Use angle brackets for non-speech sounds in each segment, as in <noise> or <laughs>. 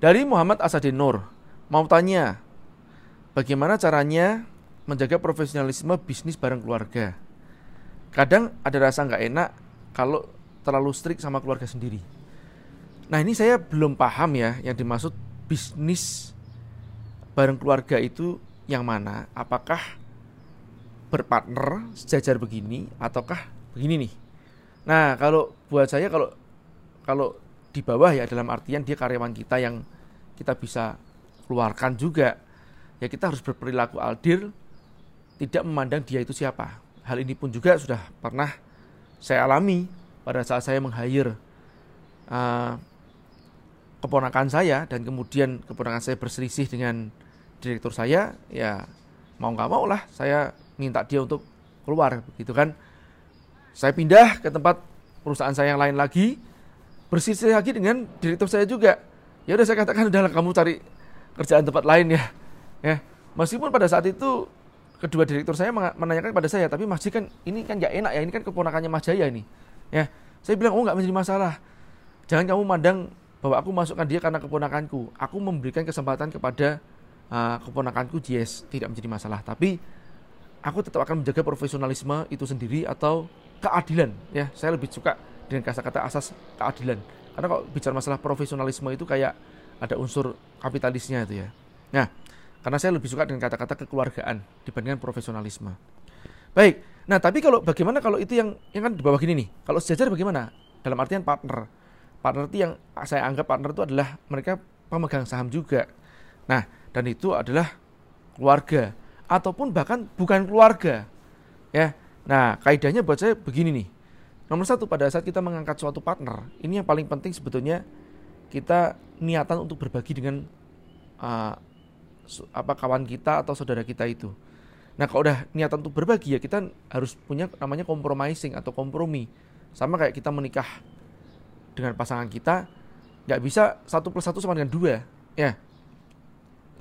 Dari Muhammad Asadin Nur, mau tanya, bagaimana caranya menjaga profesionalisme bisnis bareng keluarga? Kadang ada rasa nggak enak kalau terlalu strict sama keluarga sendiri. Nah ini saya belum paham ya yang dimaksud bisnis bareng keluarga itu yang mana? Apakah berpartner sejajar begini ataukah begini nih? Nah kalau buat saya kalau kalau di bawah ya dalam artian dia karyawan kita yang kita bisa keluarkan juga. Ya kita harus berperilaku aldir tidak memandang dia itu siapa. Hal ini pun juga sudah pernah saya alami pada saat saya meng-hire uh, keponakan saya dan kemudian keponakan saya berselisih dengan direktur saya ya mau nggak mau lah saya minta dia untuk keluar begitu kan. Saya pindah ke tempat perusahaan saya yang lain lagi bersisi lagi dengan direktur saya juga. Ya udah saya katakan udahlah kamu cari kerjaan tempat lain ya. Ya, meskipun pada saat itu kedua direktur saya menanyakan pada saya, tapi Mas kan ini kan nggak enak ya, ini kan keponakannya Mas Jaya ini. Ya, saya bilang oh nggak menjadi masalah. Jangan kamu mandang bahwa aku masukkan dia karena keponakanku. Aku memberikan kesempatan kepada uh, keponakanku Jess tidak menjadi masalah. Tapi aku tetap akan menjaga profesionalisme itu sendiri atau keadilan. Ya, saya lebih suka dengan kata-kata asas keadilan. Karena kalau bicara masalah profesionalisme itu kayak ada unsur kapitalisnya itu ya. Nah, karena saya lebih suka dengan kata-kata kekeluargaan dibandingkan profesionalisme. Baik. Nah, tapi kalau bagaimana kalau itu yang yang kan di bawah gini nih. Kalau sejajar bagaimana? Dalam artian partner. Partner itu yang saya anggap partner itu adalah mereka pemegang saham juga. Nah, dan itu adalah keluarga ataupun bahkan bukan keluarga. Ya. Nah, kaidahnya buat saya begini nih. Nomor satu pada saat kita mengangkat suatu partner, ini yang paling penting sebetulnya kita niatan untuk berbagi dengan uh, apa kawan kita atau saudara kita itu. Nah kalau udah niatan untuk berbagi ya kita harus punya namanya compromising atau kompromi. Sama kayak kita menikah dengan pasangan kita, nggak bisa satu plus satu sama dengan dua, ya.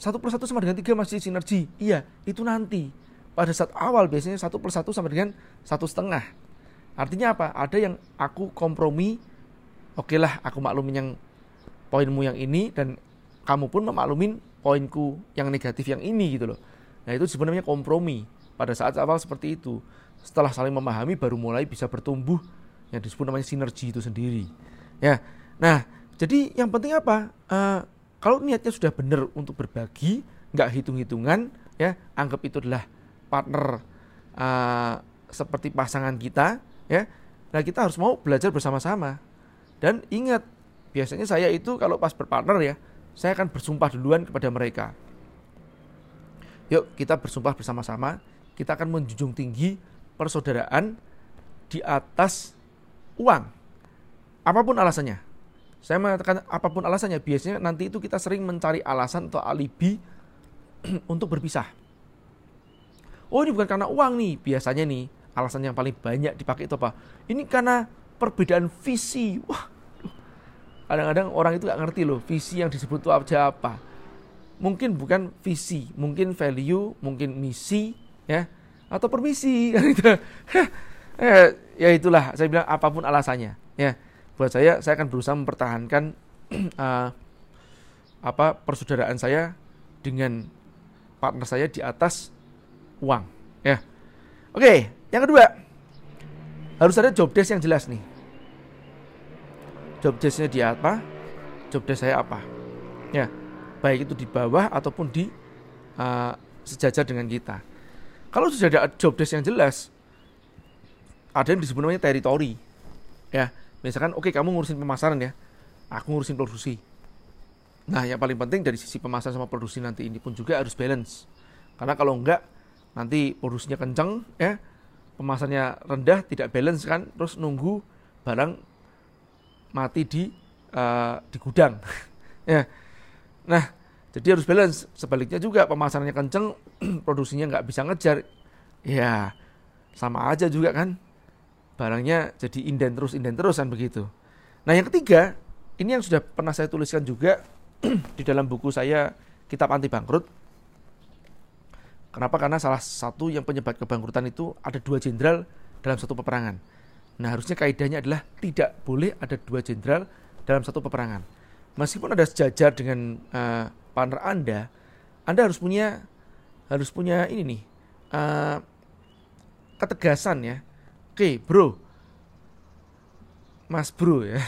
Satu plus satu sama dengan tiga masih sinergi. Iya, itu nanti. Pada saat awal biasanya satu plus satu sama dengan satu setengah Artinya apa? Ada yang aku kompromi, oke lah aku maklumin yang poinmu yang ini dan kamu pun memaklumin poinku yang negatif yang ini gitu loh. Nah itu sebenarnya kompromi pada saat awal seperti itu. Setelah saling memahami baru mulai bisa bertumbuh yang disebut namanya sinergi itu sendiri. Ya, nah jadi yang penting apa? Uh, kalau niatnya sudah benar untuk berbagi, nggak hitung-hitungan, ya anggap itu adalah partner uh, seperti pasangan kita, ya. Nah kita harus mau belajar bersama-sama. Dan ingat biasanya saya itu kalau pas berpartner ya saya akan bersumpah duluan kepada mereka. Yuk kita bersumpah bersama-sama. Kita akan menjunjung tinggi persaudaraan di atas uang. Apa pun alasannya. Saya mengatakan apa pun alasannya biasanya nanti itu kita sering mencari alasan atau alibi <clears throat> untuk berpisah. Oh ini bukan karena uang nih biasanya nih alasan yang paling banyak dipakai itu apa? Ini karena perbedaan visi. Wah, kadang-kadang orang itu nggak ngerti loh visi yang disebut itu aja apa. Mungkin bukan visi, mungkin value, mungkin misi, ya, atau permisi. <laughs> Gitu. eh, ya itulah, saya bilang apa pun alasannya, ya. Buat saya, saya akan berusaha mempertahankan uh, <clears throat> apa persaudaraan saya dengan partner saya di atas uang, ya. Oke, yang kedua, harus ada job desk yang jelas nih. Job desknya di apa? Job desk saya apa? Ya, baik itu di bawah ataupun di uh, sejajar dengan kita. Kalau sudah ada job desk yang jelas, ada yang disebut namanya teritori. Ya, misalkan oke okay, kamu ngurusin pemasaran ya, aku ngurusin produksi. Nah, yang paling penting dari sisi pemasaran sama produksi nanti ini pun juga harus balance. Karena kalau enggak nanti produksinya kenceng ya, pemasannya rendah tidak balance kan terus nunggu barang mati di uh, di gudang. <laughs> Ya. Nah jadi harus balance. Sebaliknya juga pemasarannya kenceng <clears throat> produksinya nggak bisa ngejar. Ya sama aja juga kan. Barangnya jadi inden terus inden terus kan begitu. Nah yang ketiga ini yang sudah pernah saya tuliskan juga <clears throat> di dalam buku saya kitab anti bangkrut Kenapa? Karena salah satu yang penyebab kebangkrutan itu ada dua jenderal dalam satu peperangan. Nah, harusnya kaidahnya adalah tidak boleh ada dua jenderal dalam satu peperangan. meskipun ada sejajar dengan uh, partner Anda, Anda harus punya harus punya ini nih uh, ketegasan ya. Oke, bro, mas bro ya.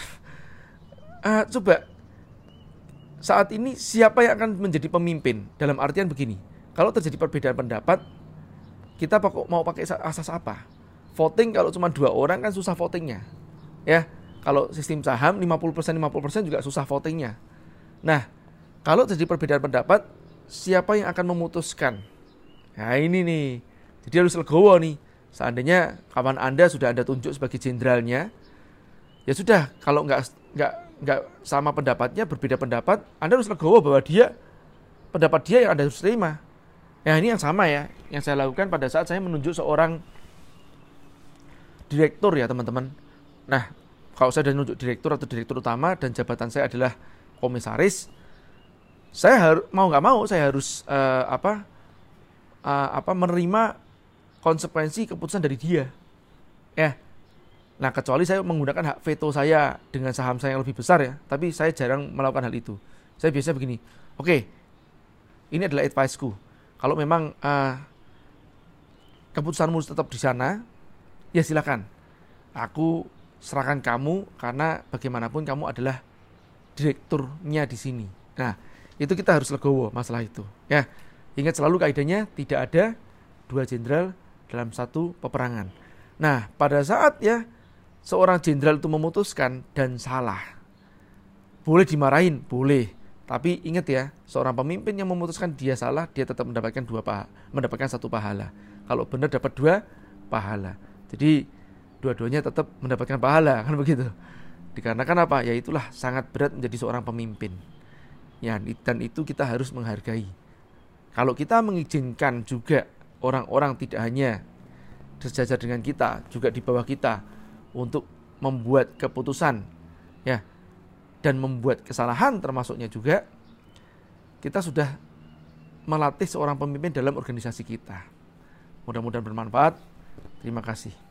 Uh, <laughs> coba saat ini siapa yang akan menjadi pemimpin dalam artian begini. Kalau terjadi perbedaan pendapat, kita mau pakai asas apa? Voting kalau cuma dua orang kan susah votingnya. Ya, kalau sistem saham 50% 50% juga susah votingnya. Nah, kalau terjadi perbedaan pendapat, siapa yang akan memutuskan? Nah ini nih, jadi harus legowo nih. Seandainya kawan Anda sudah Anda tunjuk sebagai jenderalnya, ya sudah. Kalau nggak nggak nggak sama pendapatnya, berbeda pendapat, Anda harus legowo bahwa dia pendapat dia yang Anda harus terima. Ya ini yang sama ya, yang saya lakukan pada saat saya menunjuk seorang direktur ya teman-teman. Nah, kalau saya sudah menunjuk direktur atau direktur utama dan jabatan saya adalah komisaris, saya harus mau nggak mau saya harus uh, apa uh, apa menerima konsekuensi keputusan dari dia. Ya. Nah kecuali saya menggunakan hak veto saya dengan saham saya yang lebih besar ya tapi saya jarang melakukan hal itu. Saya biasa begini oke okay, ini adalah adviceku kalau memang uh, keputusanmu tetap di sana ya silakan. Aku serahkan kamu karena bagaimanapun kamu adalah direkturnya di sini. Nah itu kita harus legowo masalah itu ya. Ingat selalu kaidahnya tidak ada dua jenderal dalam satu peperangan. Nah pada saat ya seorang jenderal itu memutuskan dan salah boleh dimarahin? Boleh tapi ingat ya seorang pemimpin yang memutuskan dia salah dia tetap mendapatkan dua paha, mendapatkan satu pahala. Kalau benar dapat dua pahala. Jadi dua-duanya tetap mendapatkan pahala kan begitu? Dikarenakan apa? Ya itulah sangat berat menjadi seorang pemimpin. Ya, dan itu kita harus menghargai. Kalau kita mengizinkan juga orang-orang tidak hanya sejajar dengan kita, juga di bawah kita untuk membuat keputusan, ya, dan membuat kesalahan termasuknya juga, kita sudah melatih seorang pemimpin dalam organisasi kita. Mudah-mudahan bermanfaat. Terima kasih.